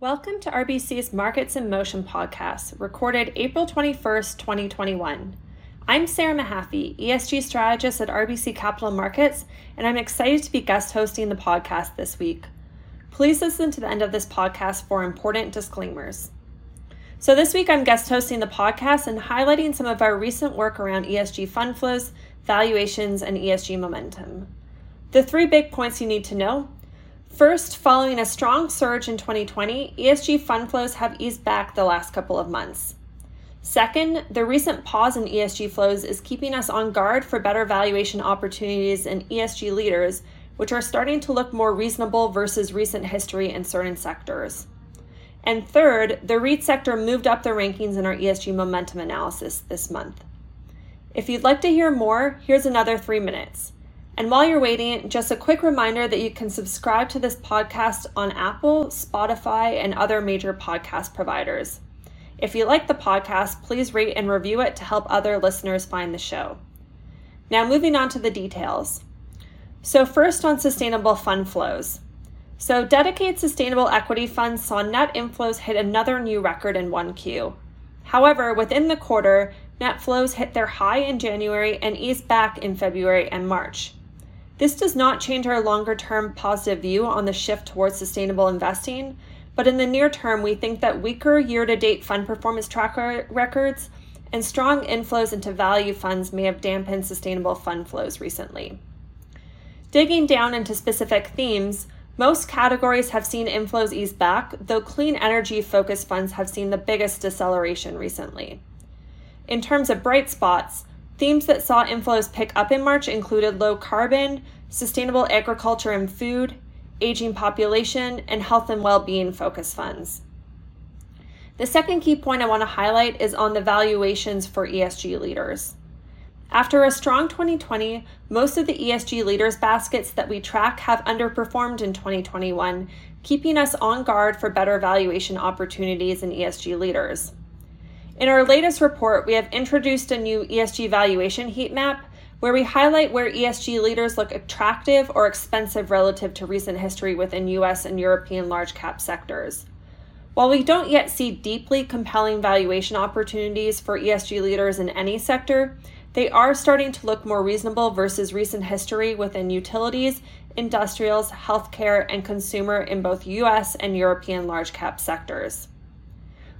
Welcome to RBC's Markets in Motion podcast, recorded April 21st, 2021. I'm Sara Mahaffy, ESG strategist at RBC Capital Markets, and I'm excited to be guest hosting the podcast this week. Please listen to the end of this podcast for important disclaimers. So, this week I'm guest hosting the podcast and highlighting some of our recent work around ESG fund flows, valuations, and ESG momentum. The three big points you need to know First, following a strong surge in 2020, ESG fund flows have eased back the last couple of months. Second, the recent pause in ESG flows is keeping us on guard for better valuation opportunities in ESG leaders, which are starting to look more reasonable versus recent history in certain sectors. And third, the REIT sector moved up the rankings in our ESG momentum analysis this month. If you'd like to hear more, here's another three minutes. And while you're waiting, just a quick reminder that you can subscribe to this podcast on Apple, Spotify, and other major podcast providers. If you like the podcast, please rate and review it to help other listeners find the show. Now, moving on to the details. So, first on sustainable fund flows. So, dedicated sustainable equity funds saw net inflows hit another new record in 1Q. However, within the quarter, net flows hit their high in January and eased back in February and March. This does not change our longer term positive view on the shift towards sustainable investing, but in the near term, we think that weaker year to date fund performance tracker records and strong inflows into value funds may have dampened sustainable fund flows recently. Digging down into specific themes, most categories have seen inflows ease back, though clean energy focused funds have seen the biggest deceleration recently. In terms of bright spots, themes that saw inflows pick up in March included low carbon, sustainable agriculture and food, aging population, and health and well being focus funds. The second key point I want to highlight is on the valuations for ESG leaders. After a strong 2020, most of the ESG leaders baskets that we track have underperformed in 2021, keeping us on guard for better valuation opportunities in ESG leaders. In our latest report, we have introduced a new ESG valuation heat map where we highlight where ESG leaders look attractive or expensive relative to recent history within US and European large cap sectors. While we don't yet see deeply compelling valuation opportunities for ESG leaders in any sector, they are starting to look more reasonable versus recent history within utilities, industrials, healthcare, and consumer in both US and European large cap sectors.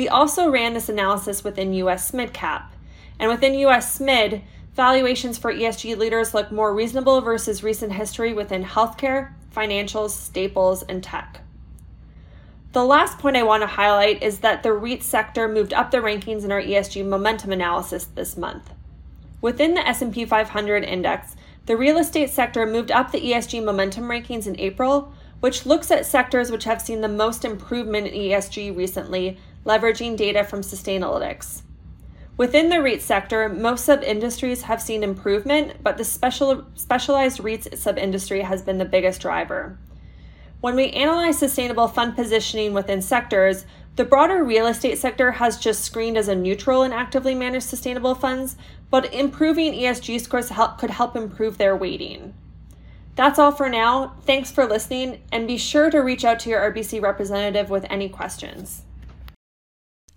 We also ran this analysis within US mid cap, and within US mid, Valuations for ESG leaders look more reasonable versus recent history within healthcare, financials, staples, and tech. The last point I want to highlight is that the REIT sector moved up the rankings in our ESG momentum analysis this month. Within the S&P 500 index, the real estate sector moved up the ESG momentum rankings in April, which looks at sectors which have seen the most improvement in ESG recently, leveraging data from Sustainalytics. Within the REIT sector, most sub industries have seen improvement, but the special, specialized REITs sub industry has been the biggest driver. When we analyze sustainable fund positioning within sectors, the broader real estate sector has just screened as a neutral in actively managed sustainable funds, but improving ESG scores help, could help improve their weighting. That's all for now. Thanks for listening, and be sure to reach out to your RBC representative with any questions.